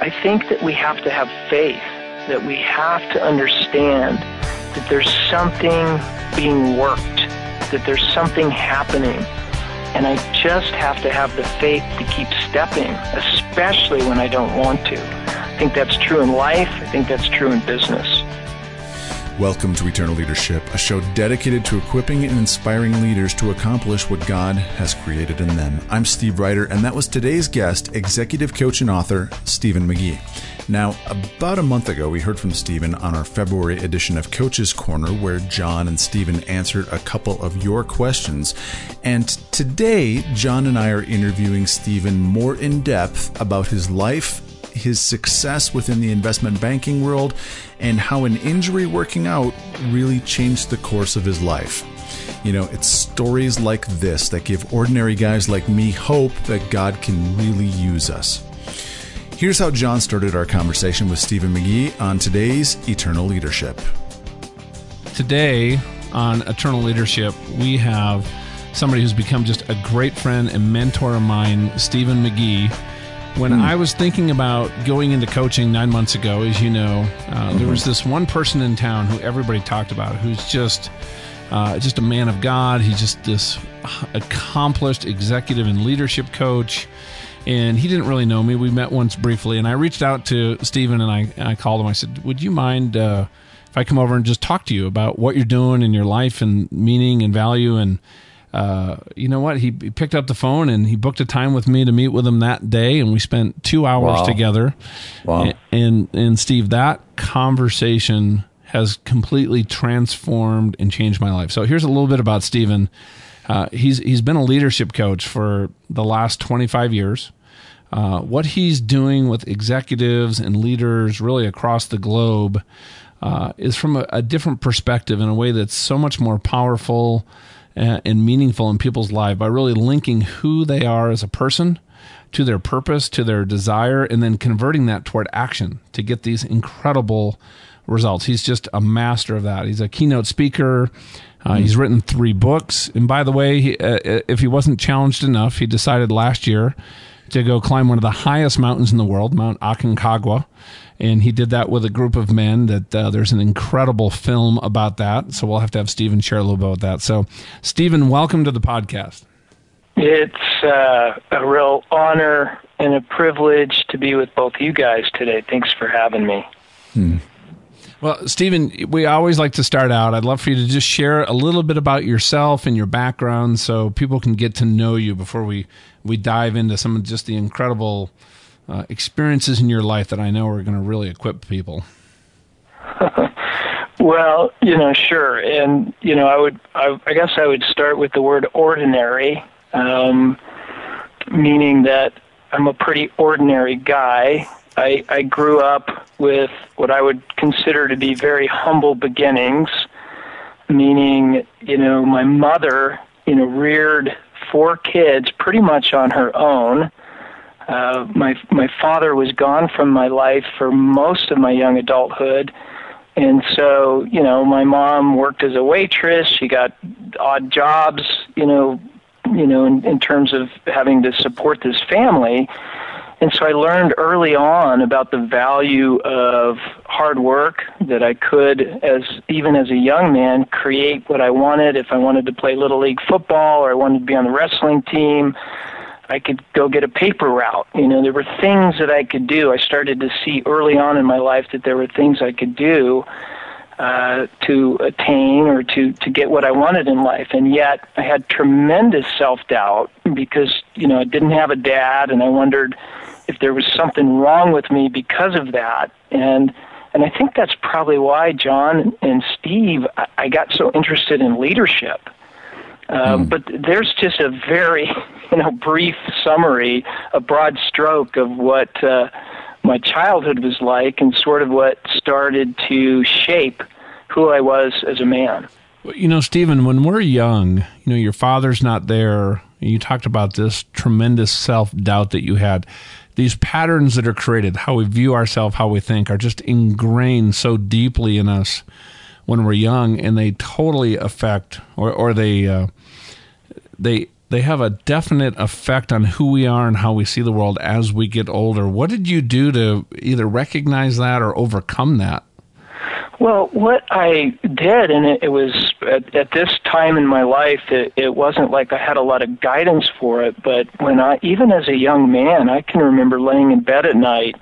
I think that we have to have faith, that we have to understand that there's something being worked, that there's something happening. And I just have to have the faith to keep stepping, especially when I don't want to. I think that's true in life. I think that's true in business. Welcome to Eternal Leadership, a show dedicated to equipping and inspiring leaders to accomplish what God has created in them. I'm Steve Ryder, and that was today's guest, executive coach and author, Stephen McGee. Now, about a month ago, we heard from Stephen on our February edition of Coach's Corner, where John and Stephen answered a couple of your questions. And today, John and I are interviewing Stephen more in depth about his life his success within the investment banking world, and how an injury working out really changed the course of his life. You know, it's stories like this that give ordinary guys like me hope that God can really use us. Here's how John started our conversation with Stephen McGee on today's Eternal Leadership. Today on Eternal Leadership, we have somebody who's become just a great friend and mentor of mine, Stephen McGee when mm. I was thinking about going into coaching nine months ago, as you know, uh, mm-hmm. there was this one person in town who everybody talked about, who's just uh, just a man of God. He's just this accomplished executive and leadership coach. And he didn't really know me. We met once briefly, and I reached out to Stephen and I, I called him. I said, "Would you mind uh, if I come over and just talk to you about what you're doing in your life and meaning and value?" And uh, you know what? He, he, picked up the phone and he booked a time with me to meet with him that day, and we spent two hours wow. together. Wow! And, and, and Steve, that conversation has completely transformed and changed my life. So here's a little bit about Stephen. Uh, he's he's been a leadership coach for the last 25 years. Uh, what he's doing with executives and leaders really across the globe uh, is from a, a, different perspective in a way that's so much more powerful and meaningful in people's life by really linking who they are as a person to their purpose, to their desire, and then converting that toward action to get these incredible results. He's just a master of that. He's a keynote speaker. Uh. He's written three books. And by the way, he, uh, if he wasn't challenged enough, he decided last year to go climb one of the highest mountains in the world, Mount Aconcagua and he did that with a group of men. That uh, there's an incredible film about that. So we'll have to have Stephen share a little bit about that. So, Stephen, welcome to the podcast. It's uh, a real honor and a privilege to be with both you guys today. Thanks for having me. Hmm. Well, Stephen, we always like to start out. I'd love for you to just share a little bit about yourself and your background so people can get to know you before we, we dive into some of just the incredible uh, experiences in your life that I know are going to really equip people? well, you know, sure, and you know, I would, I, I guess, I would start with the word ordinary, um, meaning that I'm a pretty ordinary guy. I, I grew up with what I would consider to be very humble beginnings, meaning, you know, my mother, you know, reared four kids pretty much on her own uh, my my father was gone from my life for most of my young adulthood, and so you know my mom worked as a waitress. She got odd jobs, you know, you know, in, in terms of having to support this family. And so I learned early on about the value of hard work that I could as even as a young man create what I wanted if I wanted to play little league football or I wanted to be on the wrestling team I could go get a paper route. You know, there were things that I could do. I started to see early on in my life that there were things I could do uh, to attain or to to get what I wanted in life. And yet, I had tremendous self doubt because you know I didn't have a dad, and I wondered if there was something wrong with me because of that. And and I think that's probably why John and Steve I, I got so interested in leadership um, mm. But there's just a very, you know, brief summary, a broad stroke of what uh, my childhood was like, and sort of what started to shape who I was as a man. Well, You know, Stephen, when we're young, you know, your father's not there. You talked about this tremendous self doubt that you had. These patterns that are created, how we view ourselves, how we think, are just ingrained so deeply in us when we're young, and they totally affect or or they uh, they they have a definite effect on who we are and how we see the world as we get older. What did you do to either recognize that or overcome that? Well, what I did, and it, it was at, at this time in my life, it, it wasn't like I had a lot of guidance for it, but when I, even as a young man, I can remember laying in bed at night,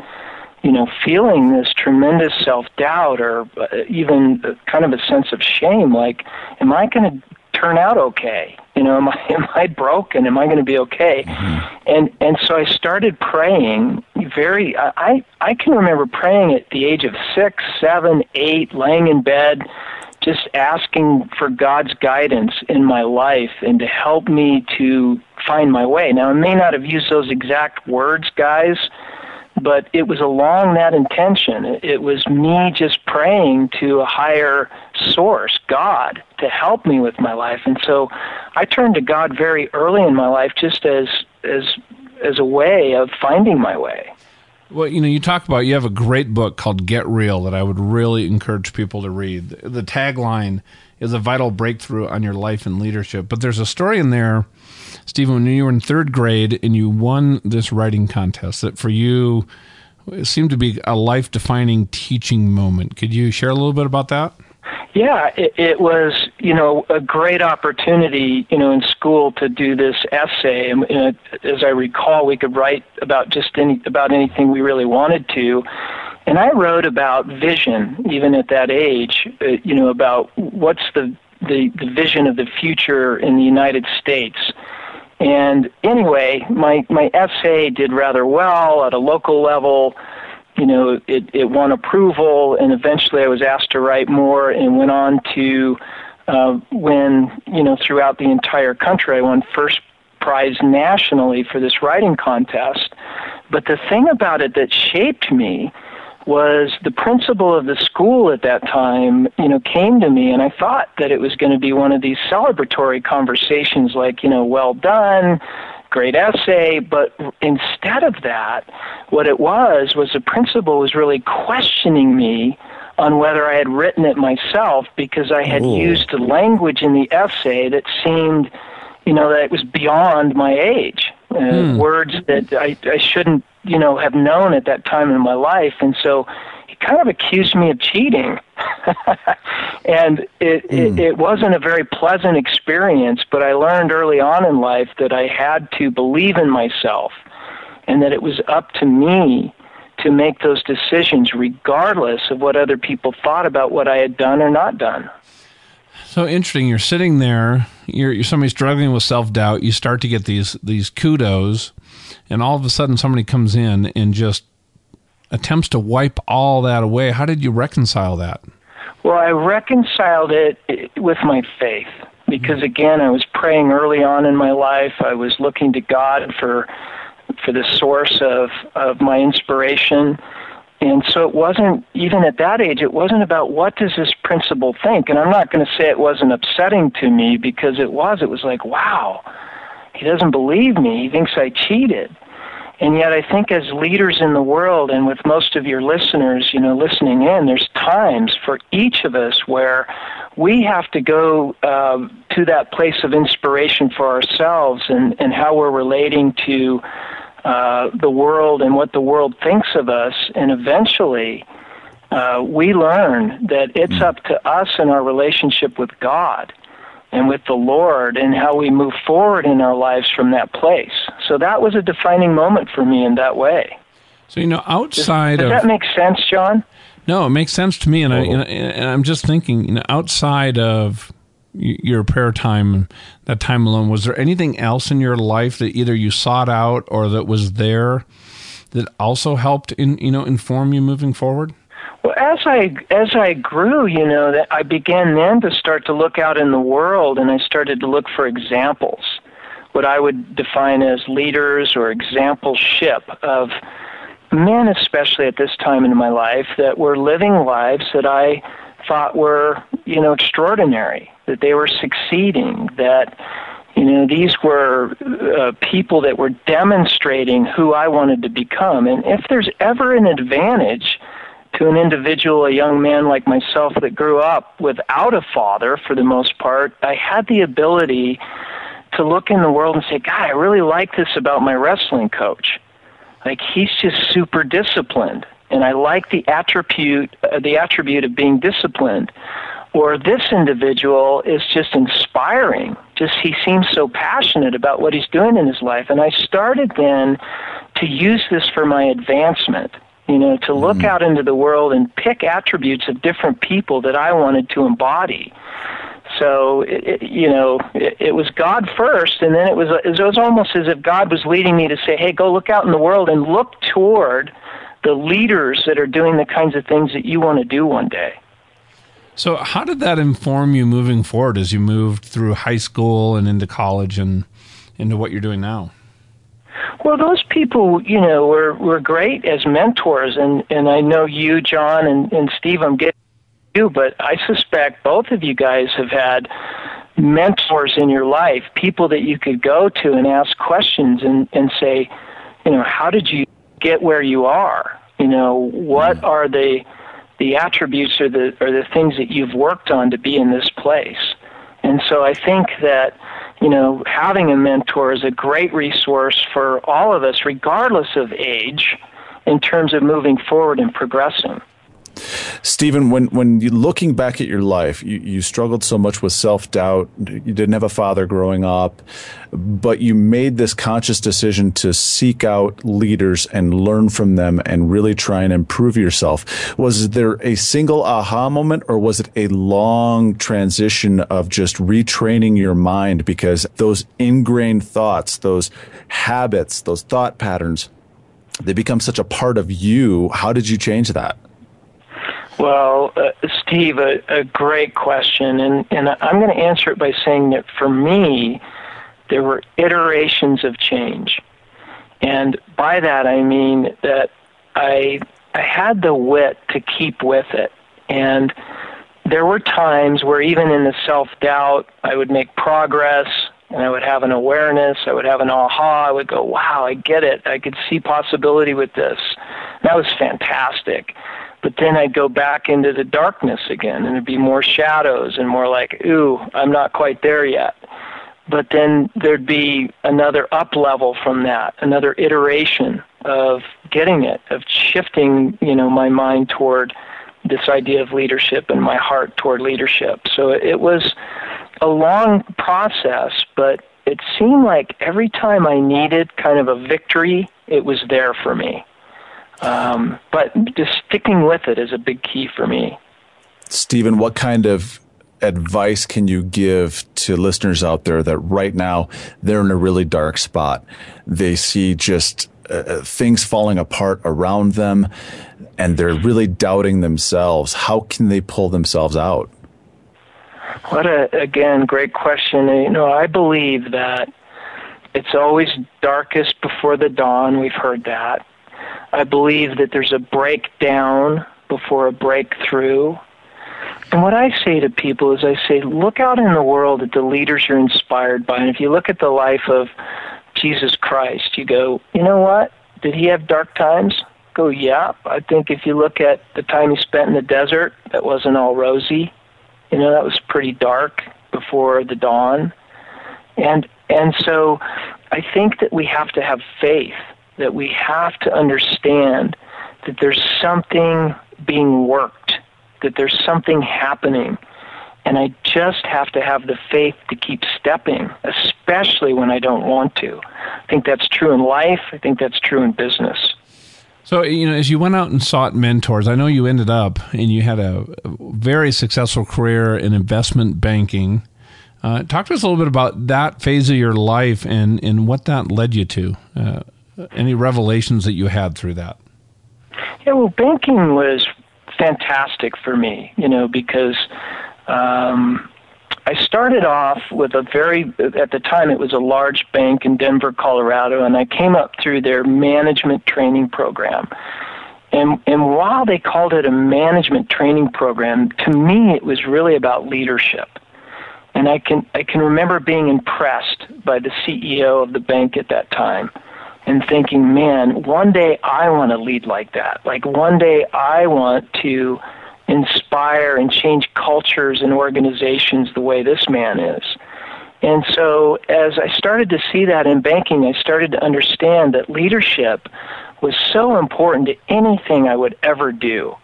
you know, feeling this tremendous self doubt or uh, even kind of a sense of shame like, am I going to turn out okay? You know, am I am I broken? Am I going to be okay? Mm-hmm. And and so I started praying. Very, I I can remember praying at the age of six, seven, eight, laying in bed, just asking for God's guidance in my life and to help me to find my way. Now I may not have used those exact words, guys, but it was along that intention. It was me just praying to a higher source, God, to help me with my life. And so I turned to God very early in my life just as as as a way of finding my way. Well, you know, you talk about you have a great book called Get Real that I would really encourage people to read. The tagline is a vital breakthrough on your life and leadership. But there's a story in there Stephen, when you were in third grade and you won this writing contest, that for you seemed to be a life defining teaching moment. Could you share a little bit about that? Yeah, it, it, was, you know, a great opportunity, you know, in school to do this essay. And uh, as I recall, we could write about just any about anything we really wanted to. And I wrote about vision, even at that age, uh, you know, about what's the, the the vision of the future in the United States and anyway, my my essay did rather well at a local level. You know, it it won approval, and eventually I was asked to write more, and went on to uh, win. You know, throughout the entire country, I won first prize nationally for this writing contest. But the thing about it that shaped me was the principal of the school at that time, you know, came to me and I thought that it was going to be one of these celebratory conversations like, you know, well done, great essay, but instead of that, what it was was the principal was really questioning me on whether I had written it myself because I had Ooh. used the language in the essay that seemed, you know, that it was beyond my age. Uh, hmm. Words that I, I shouldn't you know, have known at that time in my life. And so kind of accused me of cheating. and it, mm. it, hmm. it wasn't a very pleasant experience, but I learned early on in life that I had to believe in myself and that it was up to me to make those decisions regardless of what other people thought about what I had done or not done. So interesting. You're sitting there. You're, you're somebody struggling with self doubt. You start to get these these kudos, and all of a sudden somebody comes in and just attempts to wipe all that away. How did you reconcile that? Well, I reconciled it with my faith because mm-hmm. again, I was praying early on in my life. I was looking to God for for the source of of my inspiration. And so it wasn't even at that age it wasn't about what does this principal think? And I'm not going to say it wasn't upsetting to me because it was. It was like, wow he doesn't believe me. He thinks I cheated. And yet, I think as leaders in the world, and with most of your listeners, you know, listening in, there's times for each of us where we have to go uh, to that place of inspiration for ourselves and, and how we're relating to uh, the world and what the world thinks of us. And eventually, uh, we learn that it's up to us and our relationship with God and with the Lord and how we move forward in our lives from that place. So that was a defining moment for me in that way. So you know, outside does, does of, that make sense, John? No, it makes sense to me, and I and I'm just thinking, you know, outside of your prayer time, that time alone, was there anything else in your life that either you sought out or that was there that also helped in you know inform you moving forward? Well, as I as I grew, you know, that I began then to start to look out in the world, and I started to look for examples, what I would define as leaders or exampleship of men, especially at this time in my life, that were living lives that I thought were, you know, extraordinary, that they were succeeding, that you know, these were uh, people that were demonstrating who I wanted to become. And if there's ever an advantage to an individual, a young man like myself that grew up without a father for the most part, I had the ability to look in the world and say, God, I really like this about my wrestling coach. Like he's just super disciplined, and I like the attribute uh, the attribute of being disciplined. Or this individual is just inspiring. Just he seems so passionate about what he's doing in his life, and I started then to use this for my advancement. You know, to look mm-hmm. out into the world and pick attributes of different people that I wanted to embody. So, it, it, you know, it, it was God first, and then it was, it was almost as if God was leading me to say, hey, go look out in the world and look toward the leaders that are doing the kinds of things that you want to do one day. So, how did that inform you moving forward as you moved through high school and into college and into what you're doing now? Well, those people, you know, were were great as mentors, and and I know you, John, and and Steve. I'm getting you, but I suspect both of you guys have had mentors in your life, people that you could go to and ask questions and and say, you know, how did you get where you are? You know, what mm. are the the attributes or the or the things that you've worked on to be in this place? And so I think that you know, having a mentor is a great resource for all of us, regardless of age, in terms of moving forward and progressing. Stephen, when when you looking back at your life, you, you struggled so much with self doubt. You didn't have a father growing up, but you made this conscious decision to seek out leaders and learn from them and really try and improve yourself. Was there a single aha moment, or was it a long transition of just retraining your mind because those ingrained thoughts, those habits, those thought patterns, they become such a part of you? How did you change that? Well, uh, Steve, a, a great question, and, and I'm going to answer it by saying that for me, there were iterations of change. And by that I mean that I I had the wit to keep with it. And there were times where even in the self-doubt, I would make progress and I would have an awareness, I would have an aha, I would go, "Wow, I get it. I could see possibility with this." That was fantastic but then I'd go back into the darkness again, and it'd be more shadows and more like, ooh, I'm not quite there yet. But then there'd be another up level from that, another iteration of getting it, of shifting, you know, my mind toward this idea of leadership and my heart toward leadership. So it was a long process, but it seemed like every time I needed kind of a victory, it was there for me. Um, but just sticking with it is a big key for me. Stephen, what kind of advice can you give to listeners out there that right now they're in a really dark spot? They see just uh, uh things falling apart around them and they're really doubting themselves. How can they pull themselves out? What a, again, great question. You know, I believe that it's always darkest before the dawn. We've heard that. I believe that there's a breakdown before a breakthrough. And what I say to people is I say, look out in the world at the leaders you're inspired by. And if you look at the life of Jesus Christ, you go, you know what? Did he have dark times? Go, yeah. I think if you look at the time he spent in the desert, that wasn't all rosy. You know, that was pretty dark before the dawn. And and so I think that we have to have faith that we have to understand that there's something being worked, that there's something happening. And I just have to have the faith to keep stepping, especially when I don't want to. I think that's true in life. I think that's true in business. So, you know, as you went out and sought mentors, I know you ended up and you had a very successful career in investment banking. Uh, talk to us a little bit about that phase of your life and, and what that led you to. Uh, any revelations that you had through that? Yeah, well, banking was fantastic for me, you know, because um, I started off with a very, at the time, it was a large bank in Denver, Colorado, and I came up through their management training program. And, and while they called it a management training program, to me it was really about leadership. And I can I can remember being impressed by the CEO of the bank at that time and thinking, man, one day I want to lead like that. Like one day I want to inspire and change cultures and organizations the way this man is. And so, as I started to see that in banking, I started to understand that leadership was so important to anything I would ever do.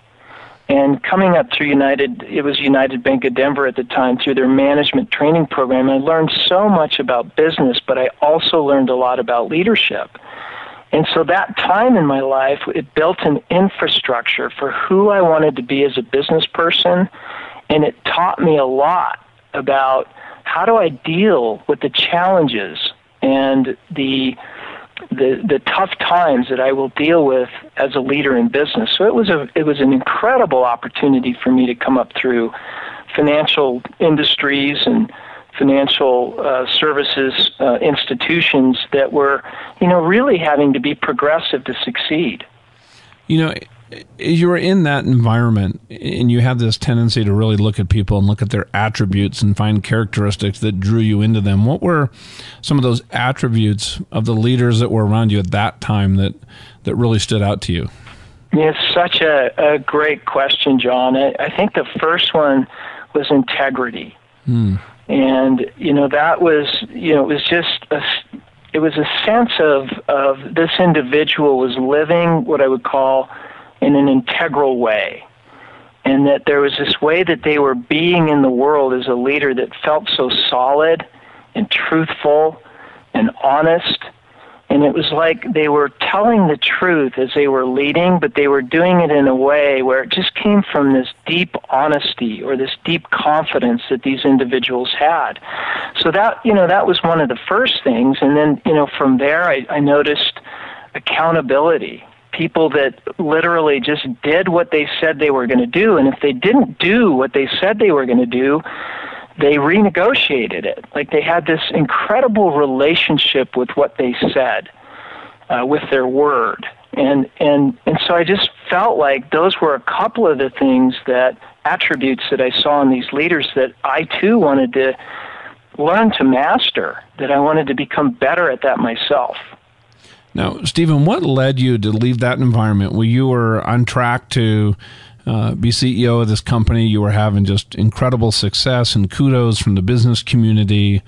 And coming up through United, it was United Bank of Denver at the time, through their management training program, I learned so much about business, but I also learned a lot about leadership. And so that time in my life, it built an infrastructure for who I wanted to be as a business person, and it taught me a lot about how do I deal with the challenges and the the the tough times that I will deal with as a leader in business. So it was a it was an incredible opportunity for me to come up through financial industries and financial uh, services uh, institutions that were, you know, really having to be progressive to succeed. You know, you were in that environment and you had this tendency to really look at people and look at their attributes and find characteristics that drew you into them. What were some of those attributes of the leaders that were around you at that time that, that really stood out to you? It's such a, a great question, John. I, I think the first one was integrity. Hmm. And, you know, that was, you know, it was just a, it was a sense of, of this individual was living what I would call in an integral way. And that there was this way that they were being in the world as a leader that felt so solid and truthful and honest. And it was like they were telling the truth as they were leading, but they were doing it in a way where it just came from this deep honesty or this deep confidence that these individuals had. So that, you know, that was one of the first things. And then, you know, from there I, I noticed accountability people that literally just did what they said they were going to do. And if they didn't do what they said they were going to do, they renegotiated it. Like they had this incredible relationship with what they said, uh, with their word. And, and, and so I just felt like those were a couple of the things that attributes that I saw in these leaders that I too wanted to learn to master, that I wanted to become better at that myself. Now, Stephen, what led you to leave that environment where you were on track to uh, be CEO of this company? You were having just incredible success and kudos from the business community,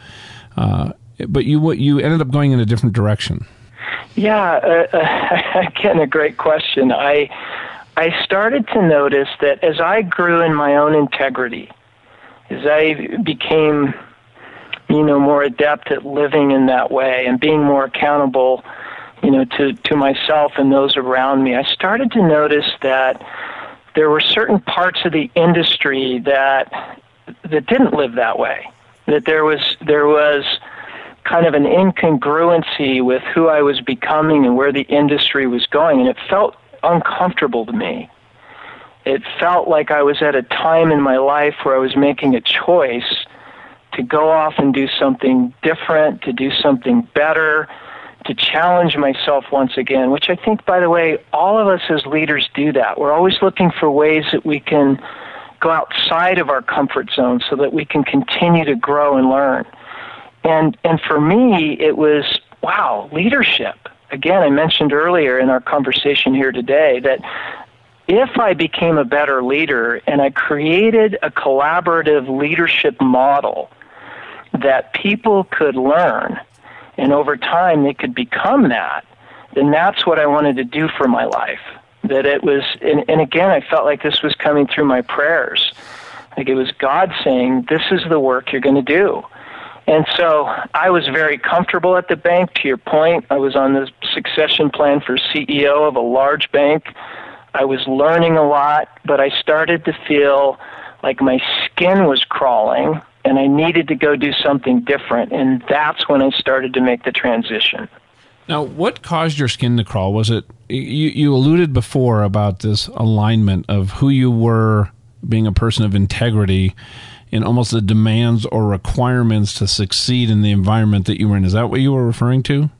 uh, but you you ended up going in a different direction. Yeah, uh, uh again, a great question. I I started to notice that as I grew in my own integrity, as I became, you know, more adept at living in that way and being more accountable you know, to, to myself and those around me, I started to notice that there were certain parts of the industry that that didn't live that way. That there was there was kind of an incongruency with who I was becoming and where the industry was going, and it felt uncomfortable to me. It felt like I was at a time in my life where I was making a choice to go off and do something different, to do something better, to challenge myself once again, which I think, by the way, all of us as leaders do that. We're always looking for ways that we can go outside of our comfort zone so that we can continue to grow and learn. And, and for me, it was, wow, leadership. Again, I mentioned earlier in our conversation here today that if I became a better leader and I created a collaborative leadership model that people could learn, and over time they could become that, then that's what I wanted to do for my life. That it was, and, and again, I felt like this was coming through my prayers. Like it was God saying, This is the work you're going to do. And so I was very comfortable at the bank. To your point, I was on the succession plan for CEO of a large bank. I was learning a lot, but I started to feel like my skin was crawling and I needed to go do something different. And that's when I started to make the transition. Now, what caused your skin to crawl? Was it you? You alluded before about this alignment of who you were being a person of integrity and almost the demands or requirements to succeed in the environment that you were in. Is that what you were referring to?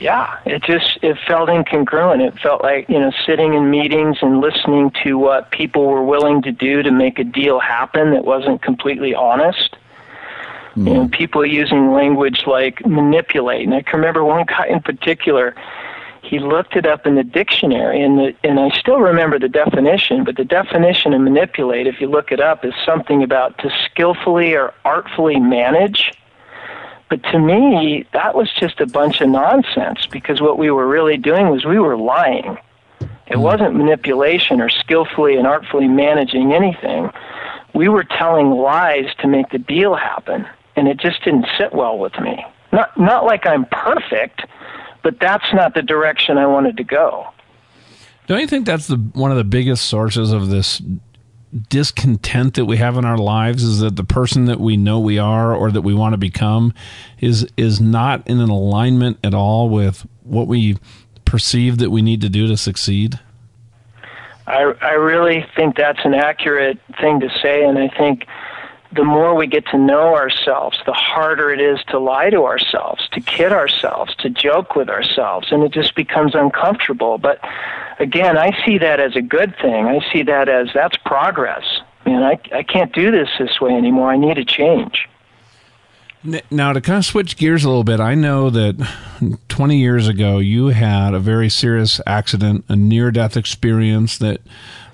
Yeah, it just it felt incongruent. It felt like you know sitting in meetings and listening to what people were willing to do to make a deal happen that wasn't completely honest. Mm. You know, people using language like manipulate. And I can remember one guy in particular. He looked it up in the dictionary, and the, and I still remember the definition. But the definition of manipulate, if you look it up, is something about to skillfully or artfully manage But to me, that was just a bunch of nonsense because what we were really doing was we were lying. It hmm. wasn't manipulation or skillfully and artfully managing anything. We were telling lies to make the deal happen, and it just didn't sit well with me. Not not like I'm perfect, but that's not the direction I wanted to go. Don't you think that's the one of the biggest sources of this discontent that we have in our lives is that the person that we know we are or that we want to become is is not in an alignment at all with what we perceive that we need to do to succeed? I I really think that's an accurate thing to say and I think the more we get to know ourselves, the harder it is to lie to ourselves, to kid ourselves, to joke with ourselves, and it just becomes uncomfortable. But again, I see that as a good thing. I see that as that's progress. Man, I, I can't do this this way anymore. I need a change. Now, to kind of switch gears a little bit, I know that 20 years ago you had a very serious accident, a near death experience that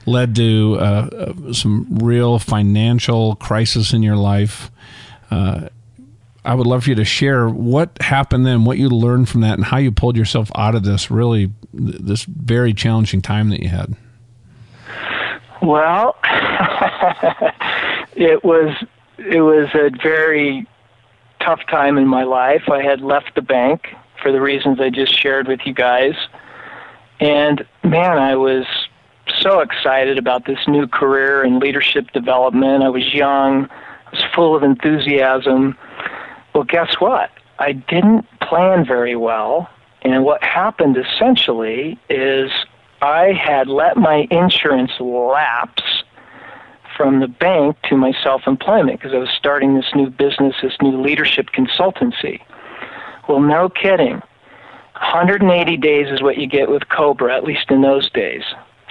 led to uh, uh, some real financial crisis in your life. Uh, I would love for you to share what happened then, what you learned from that, and how you pulled yourself out of this really this very challenging time that you had. Well, it was it was a very tough time in my life. I had left the bank for the reasons I just shared with you guys. And man, I was so excited about this new career in leadership development. I was young, I was full of enthusiasm. Well, guess what? I didn't plan very well. And what happened essentially is I had let my insurance lapse from the bank to my self employment because I was starting this new business, this new leadership consultancy. Well, no kidding. 180 days is what you get with COBRA, at least in those days.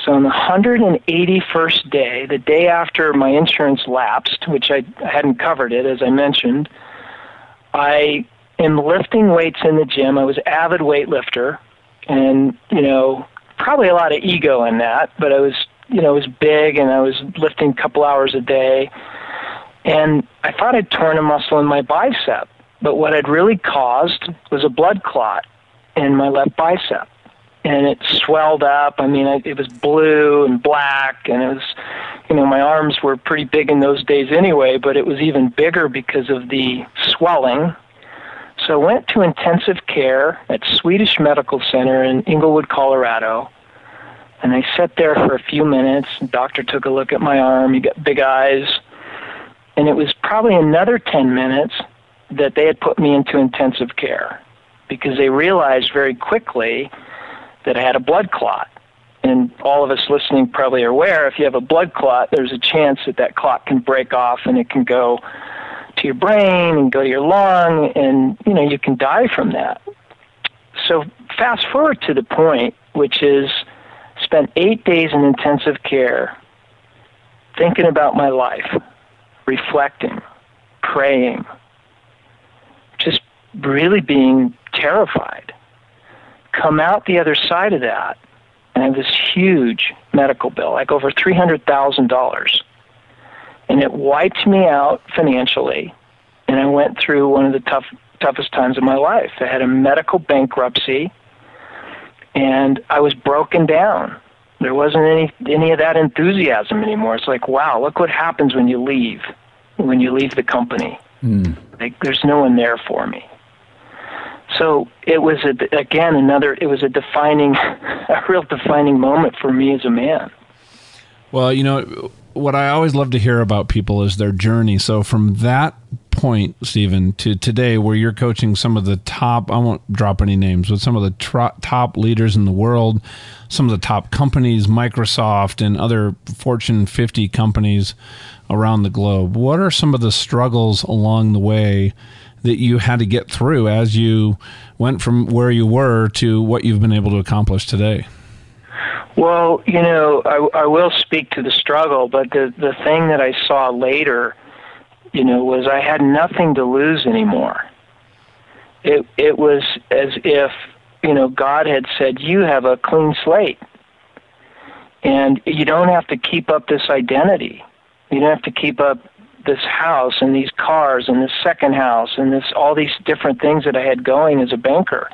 So on the 181st day, the day after my insurance lapsed, which I hadn't covered it as I mentioned, I am lifting weights in the gym. I was avid weightlifter, and you know probably a lot of ego in that, but I was you know it was big, and I was lifting a couple hours a day, and I thought I'd torn a muscle in my bicep, but what had really caused was a blood clot in my left bicep and it swelled up. I mean, it, was blue and black, and it was, you know, my arms were pretty big in those days anyway, but it was even bigger because of the swelling. So I went to intensive care at Swedish Medical Center in Englewood, Colorado, and I sat there for a few minutes. The doctor took a look at my arm. He got big eyes, and it was probably another 10 minutes that they had put me into intensive care because they realized very quickly that had a blood clot. And all of us listening probably are aware if you have a blood clot, there's a chance that that clot can break off and it can go to your brain and go to your lung, and you know you can die from that. So fast forward to the point, which is spent eight days in intensive care, thinking about my life, reflecting, praying, just really being terrified come out the other side of that and have this huge medical bill, like over $300,000. And it wiped me out financially. And I went through one of the tough, toughest times of my life. I had a medical bankruptcy and I was broken down. There wasn't any any of that enthusiasm anymore. It's like, wow, look what happens when you leave, when you leave the company. Mm. Like there's no one there for me. So it was a, again another. It was a defining, a real defining moment for me as a man. Well, you know what I always love to hear about people is their journey. So from that point, Stephen, to today, where you're coaching some of the top, I won't drop any names, but some of the tro- top leaders in the world, some of the top companies, Microsoft and other Fortune 50 companies around the globe. What are some of the struggles along the way that you had to get through as you went from where you were to what you've been able to accomplish today? Well, you know, I, I will speak to the struggle, but the the thing that I saw later, you know, was I had nothing to lose anymore. It it was as if you know God had said, "You have a clean slate, and you don't have to keep up this identity. You don't have to keep up this house and these cars and this second house and this all these different things that I had going as a banker.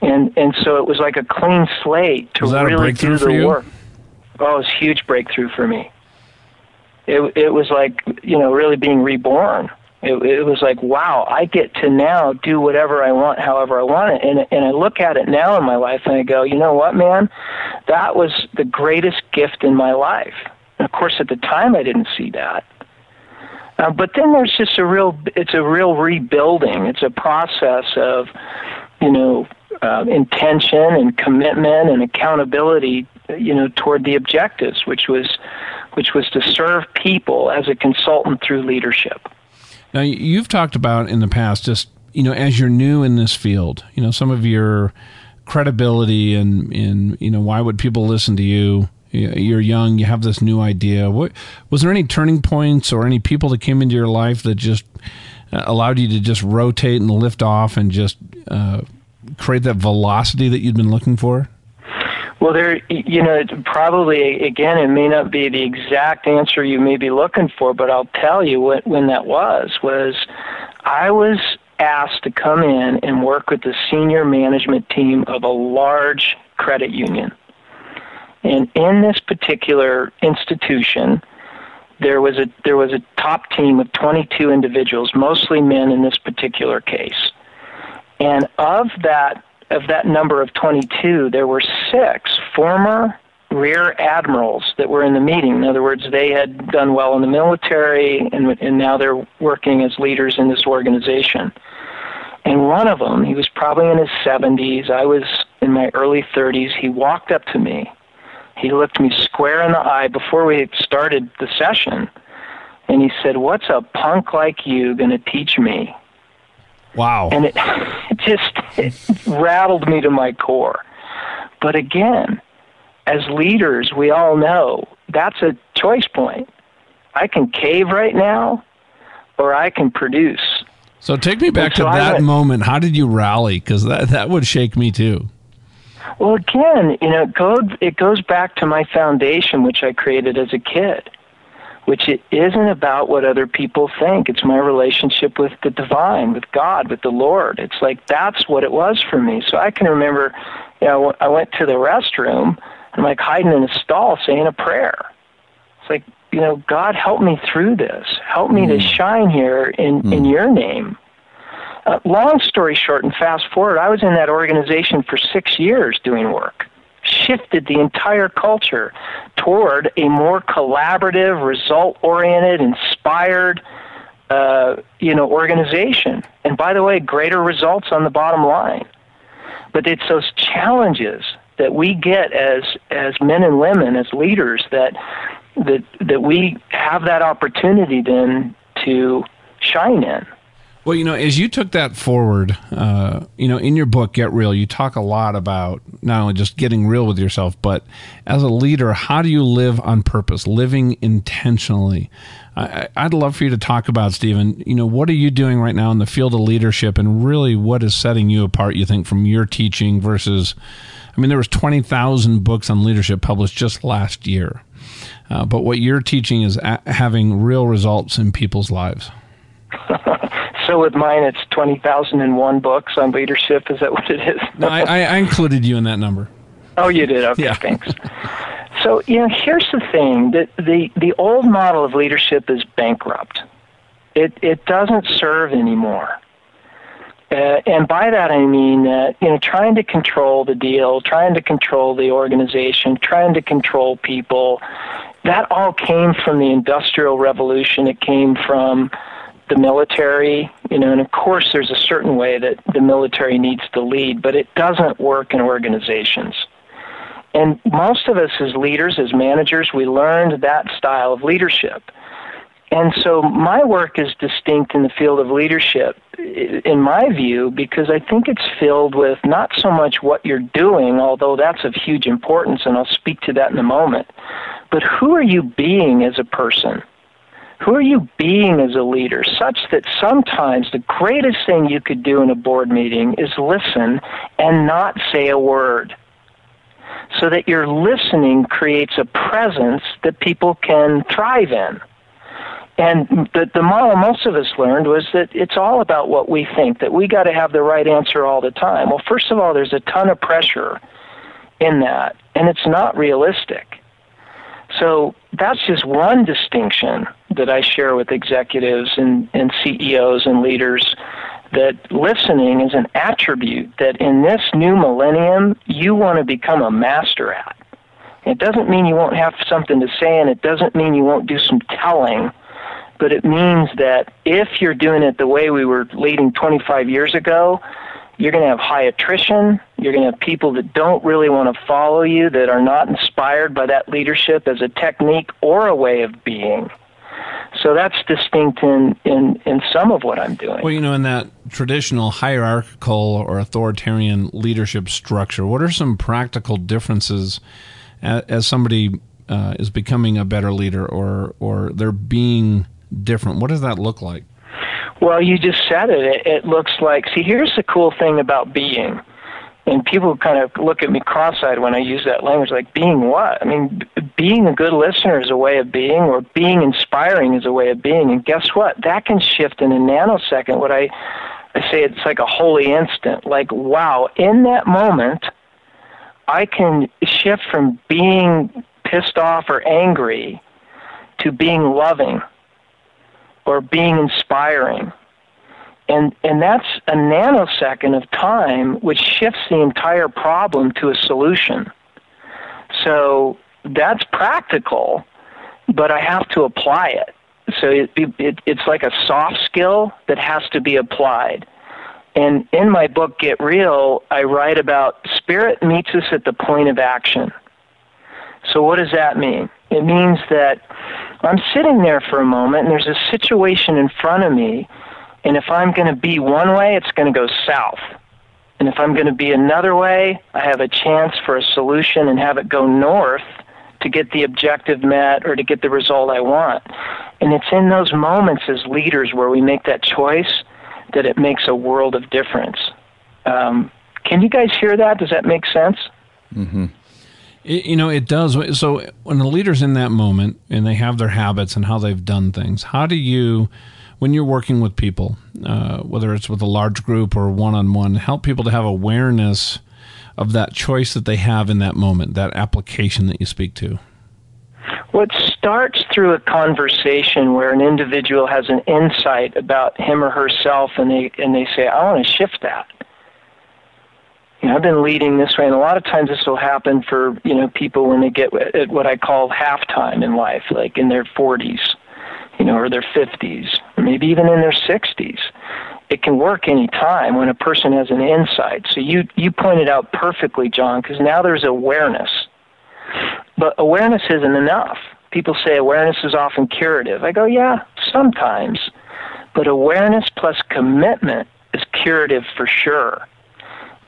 And and so it was like a clean slate to Was that a really breakthrough do for the you? work. Oh, it was a huge breakthrough for me. It it was like you know really being reborn. It, it was like wow, I get to now do whatever I want, however I want it, and and I look at it now in my life and I go, you know what, man, that was the greatest gift in my life. And of course, at the time, I didn't see that. Uh, but then there's just a real, it's a real rebuilding. It's a process of, you know, uh, intention and commitment and accountability, you know, toward the objectives, which was, which was to serve people as a consultant through leadership. Now, you've talked about in the past, just you know, as you're new in this field, you know, some of your credibility and in you know, why would people listen to you? You're young, you have this new idea. What was there any turning points or any people that came into your life that just uh, allowed you to just rotate and lift off and just uh, create that velocity that you'd been looking for? Well, there, you know, probably again, it may not be the exact answer you may be looking for, but I'll tell you what when that was was I was asked to come in and work with the senior management team of a large credit union. And in this particular institution, there was a there was a top team of 22 individuals, mostly men in this particular case. And of that of that number of 22, there were six former rear admirals that were in the meeting. In other words, they had done well in the military, and, and now they're working as leaders in this organization. And one of them, he was probably in his 70s. I was in my early 30s. He walked up to me. He looked me square in the eye before we started the session, and he said, "What's a punk like you going to teach me?" Wow. and it, it just it rattled me to my core. But again, as leaders, we all know that's a choice point. I can cave right now, or I can produce. So take me back to that went- moment. How did you rally? Because that that would shake me too. Well, again, you know, it goes back to my foundation, which I created as a kid, which it isn't about what other people think. It's my relationship with the divine, with God, with the Lord. It's like that's what it was for me. So I can remember, you know, I went to the restroom and I'm like hiding in a stall saying a prayer. It's like, you know, God, help me through this. Help me to shine here in, in your name. Uh, long story short, and fast forward, I was in that organization for six years doing work. Shifted the entire culture toward a more collaborative, result-oriented, inspired, uh, you know, organization. And by the way, greater results on the bottom line. But it's those challenges that we get as as men and women, as leaders, that that that we have that opportunity then to shine in. Well, you know, as you took that forward, uh, you know, in your book, Get Real, you talk a lot about not only just getting real with yourself, but as a leader, how do you live on purpose, living intentionally? I, I'd love for you to talk about, Stephen, you know, what are you doing right now in the field of leadership and really what is setting you apart, you think, from your teaching versus, I mean, there was 20,000 books on leadership published just last year. Uh, but what you're teaching is having real results in people's lives. So with mine, it's twenty thousand and one books on leadership. Is that what it is? No, I, I I included you in that number. Oh, you did. Okay, Yeah. thanks. So you know, here's the thing: that the the old model of leadership is bankrupt. It it doesn't serve anymore. Uh, and by that I mean that you know, trying to control the deal, trying to control the organization, trying to control people. That all came from the Industrial Revolution. It came from the military, you know, and of course there's a certain way that the military needs to lead, but it doesn't work in organizations. And most of us as leaders, as managers, we learned that style of leadership. And so my work is distinct in the field of leadership, in my view, because I think it's filled with not so much what you're doing, although that's of huge importance, and I'll speak to that in a moment, but who are you being as a person? Who are you being as a leader? Such that sometimes the greatest thing you could do in a board meeting is listen and not say a word. So that your listening creates a presence that people can thrive in. And the, the model most of us learned was that it's all about what we think, that we got to have the right answer all the time. Well, first of all, there's a ton of pressure in that, and it's not realistic. So that's just one distinction that I share with executives and, and CEOs and leaders that listening is an attribute that in this new millennium you want to become a master at. It doesn't mean you won't have something to say, and it doesn't mean you won't do some telling, but it means that if you're doing it the way we were leading 25 years ago, you're going to have high attrition. You're going to have people that don't really want to follow you, that are not inspired by that leadership as a technique or a way of being. So that's distinct in, in, in some of what I'm doing. Well, you know, in that traditional hierarchical or authoritarian leadership structure, what are some practical differences as, as somebody uh, is becoming a better leader or, or they're being different? What does that look like? Well, you just said it. it. It looks like, see, here's the cool thing about being. And people kind of look at me cross eyed when I use that language, like, being what? I mean, being a good listener is a way of being, or being inspiring is a way of being. And guess what? That can shift in a nanosecond. What I, I say it's like a holy instant. Like, wow, in that moment, I can shift from being pissed off or angry to being loving or being inspiring. And, and that's a nanosecond of time which shifts the entire problem to a solution. So that's practical, but I have to apply it. So it, it, it's like a soft skill that has to be applied. And in my book, Get Real, I write about spirit meets us at the point of action. So, what does that mean? It means that I'm sitting there for a moment and there's a situation in front of me, and if I'm going to be one way, it's going to go south. And if I'm going to be another way, I have a chance for a solution and have it go north to get the objective met or to get the result I want. And it's in those moments as leaders where we make that choice that it makes a world of difference. Um, can you guys hear that? Does that make sense? Mm-hmm. It, you know, it does. So when the leader's in that moment and they have their habits and how they've done things, how do you, when you're working with people, uh, whether it's with a large group or one on one, help people to have awareness of that choice that they have in that moment, that application that you speak to? Well, it starts through a conversation where an individual has an insight about him or herself, and they and they say, "I want to shift that." You know, I've been leading this way, and a lot of times this will happen for you know people when they get at what I call halftime in life, like in their 40s, you know, or their 50s, or maybe even in their 60s. It can work any time when a person has an insight. So you you pointed out perfectly, John, because now there's awareness, but awareness isn't enough. People say awareness is often curative. I go, yeah, sometimes, but awareness plus commitment is curative for sure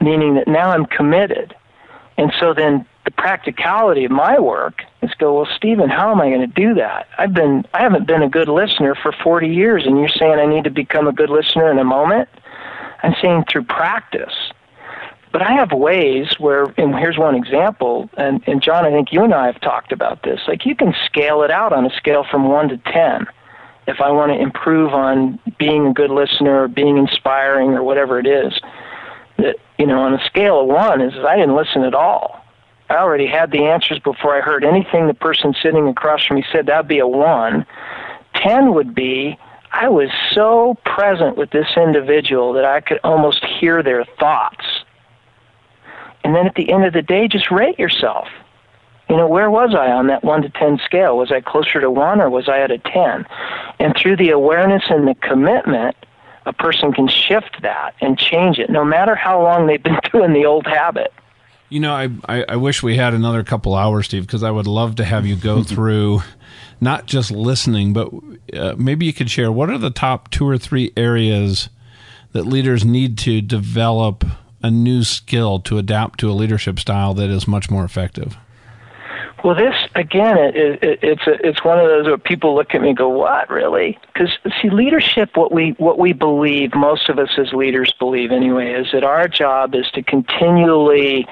meaning that now I'm committed. And so then the practicality of my work is go, well, Stephen, how am I going to do that? I've been, I haven't been a good listener for 40 years, and you're saying I need to become a good listener in a moment? I'm saying through practice. But I have ways where, and here's one example, and, and John, I think you and I have talked about this. Like you can scale it out on a scale from 1 to 10 if I want to improve on being a good listener or being inspiring or whatever it is that you know on a scale of one is I didn't listen at all. I already had the answers before I heard anything the person sitting across from me said. That'd be a one. Ten would be I was so present with this individual that I could almost hear their thoughts. And then at the end of the day, just rate yourself. You know, where was I on that 1 to 10 scale? Was I closer to 1 or was I at a 10? And through the awareness and the commitment, a person can shift that and change it, no matter how long they've been doing the old habit. You know, I, I, I wish we had another couple hours, Steve, because I would love to have you go through not just listening, but uh, maybe you could share what are the top two or three areas that leaders need to develop a new skill to adapt to a leadership style that is much more effective? Well, this again, it, it, it's a, it's one of those where people look at me and go, "What, really?" Because see, leadership, what we what we believe, most of us as leaders believe anyway, is that our job is to continually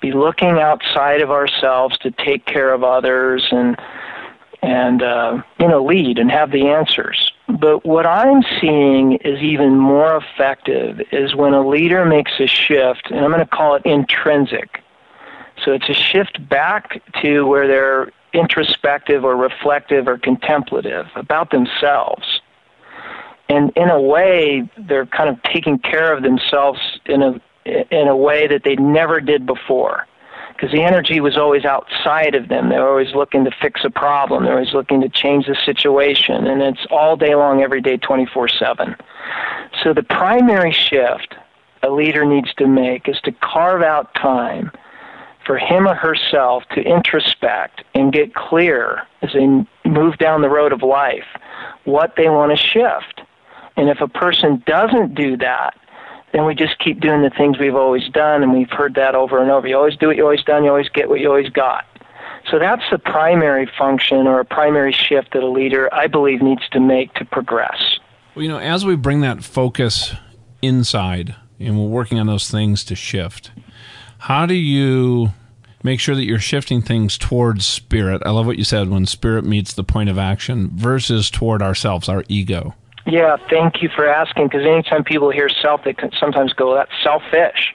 be looking outside of ourselves to take care of others and and uh, you know lead and have the answers. But what I'm seeing is even more effective is when a leader makes a shift, and I'm going to call it intrinsic. So it's a shift back to where they're introspective or reflective or contemplative about themselves. And in a way, they're kind of taking care of themselves in a in a way that they never did before because the energy was always outside of them. They were always looking to fix a problem. They're always looking to change the situation, and it's all day long, every day, 24 7. So the primary shift a leader needs to make is to carve out time for him or herself to introspect and get clear as they move down the road of life what they want to shift. And if a person doesn't do that, then we just keep doing the things we've always done, and we've heard that over and over. You always do what you always done, you always get what you always got. So that's the primary function or a primary shift that a leader, I believe, needs to make to progress. Well, you know, as we bring that focus inside and we're working on those things to shift, how do you make sure that you're shifting things towards spirit? I love what you said when spirit meets the point of action versus toward ourselves, our ego. Yeah, thank you for asking. Because anytime people hear self, they can sometimes go, "That's selfish."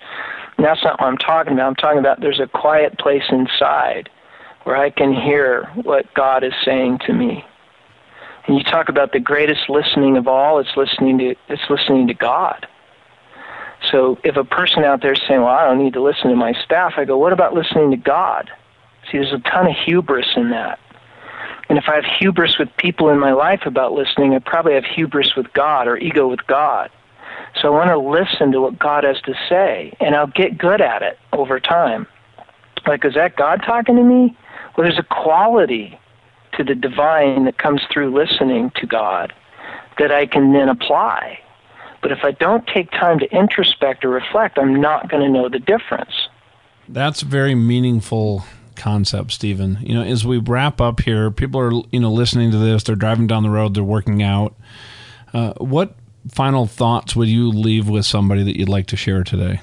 And that's not what I'm talking about. I'm talking about there's a quiet place inside where I can hear what God is saying to me. And you talk about the greatest listening of all. It's listening to it's listening to God. So if a person out there is saying, "Well, I don't need to listen to my staff," I go, "What about listening to God?" See, there's a ton of hubris in that. And if I have hubris with people in my life about listening, I probably have hubris with God or ego with God. So I want to listen to what God has to say, and I'll get good at it over time. Like, is that God talking to me? Well, there's a quality to the divine that comes through listening to God that I can then apply. But if I don't take time to introspect or reflect, I'm not going to know the difference. That's a very meaningful concept, Stephen. You know, as we wrap up here, people are you know listening to this. They're driving down the road. They're working out. Uh, what final thoughts would you leave with somebody that you'd like to share today?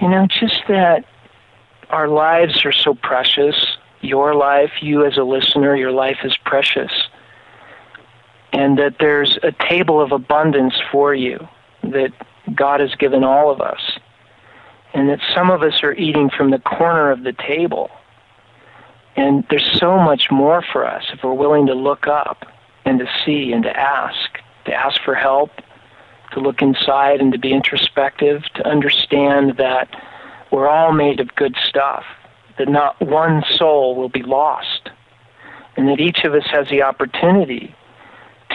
You know, just that our lives are so precious. Your life, you as a listener, your life is precious. And that there's a table of abundance for you that God has given all of us and that some of us are eating from the corner of the table. And there's so much more for us if we're willing to look up and to see and to ask, to ask for help, to look inside and to be introspective, to understand that we're all made of good stuff, that not one soul will be lost, and that each of us has the opportunity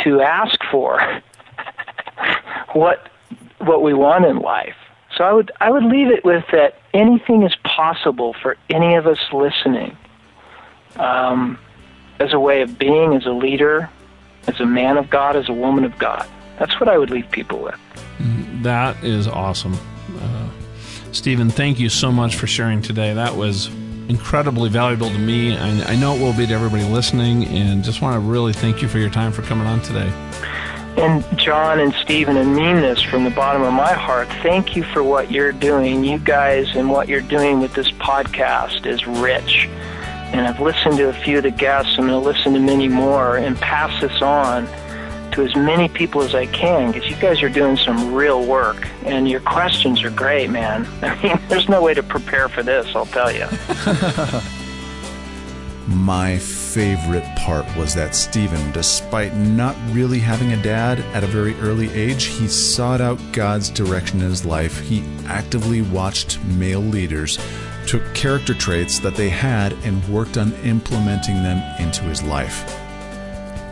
to ask for what what we want in life so I would I would leave it with that anything is possible for any of us listening. Um, as a way of being, as a leader, as a man of God, as a woman of God. That's what I would leave people with. That is awesome. Uh, Stephen, thank you so much for sharing today. That was incredibly valuable to me. I, I know it will be to everybody listening, and just want to really thank you for your time for coming on today. And John and Stephen, and mean this from the bottom of my heart. Thank you for what you're doing. You guys and what you're doing with this podcast is rich. And I've listened to a few of the guests. I'm going to listen to many more and pass this on to as many people as I can because you guys are doing some real work. And your questions are great, man. I mean, there's no way to prepare for this, I'll tell you. My favorite part was that Stephen, despite not really having a dad at a very early age, he sought out God's direction in his life. He actively watched male leaders, took character traits that they had, and worked on implementing them into his life.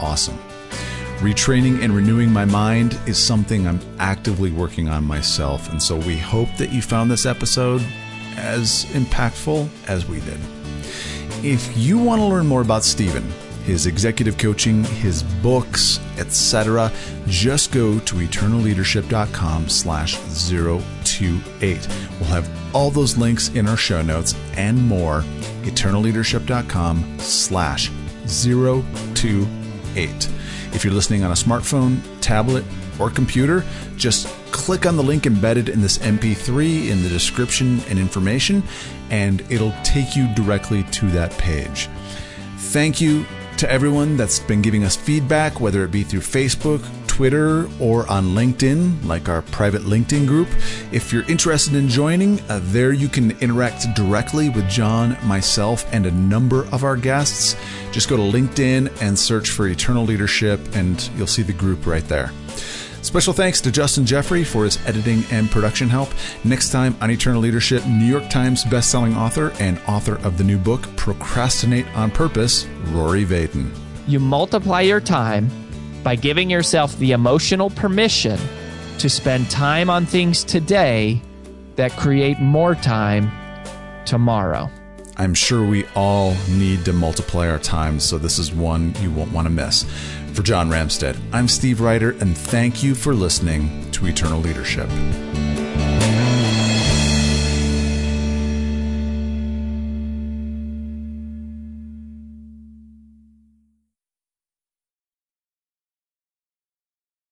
Awesome. Retraining and renewing my mind is something I'm actively working on myself, and so we hope that you found this episode as impactful as we did. If you want to learn more about Stephen, his executive coaching, his books, etc., just go to eternalleadership.com slash 028. We'll have all those links in our show notes and more. eternalleadership.com slash 028. If you're listening on a smartphone, tablet, or computer, just click on the link embedded in this MP3 in the description and information, and it'll take you directly to that page. Thank you to everyone that's been giving us feedback, whether it be through Facebook, Twitter, or on LinkedIn, like our private LinkedIn group. If you're interested in joining, uh, there you can interact directly with John, myself, and a number of our guests. Just go to LinkedIn and search for Eternal Leadership, and you'll see the group right there. Special thanks to Justin Jeffrey for his editing and production help. Next time on Eternal Leadership, New York Times bestselling author and author of the new book, Procrastinate on Purpose, Rory Vaden. You multiply your time by giving yourself the emotional permission to spend time on things today that create more time tomorrow. I'm sure we all need to multiply our time, so this is one you won't want to miss. For John Ramstead, I'm Steve Ryder, and thank you for listening to Eternal Leadership.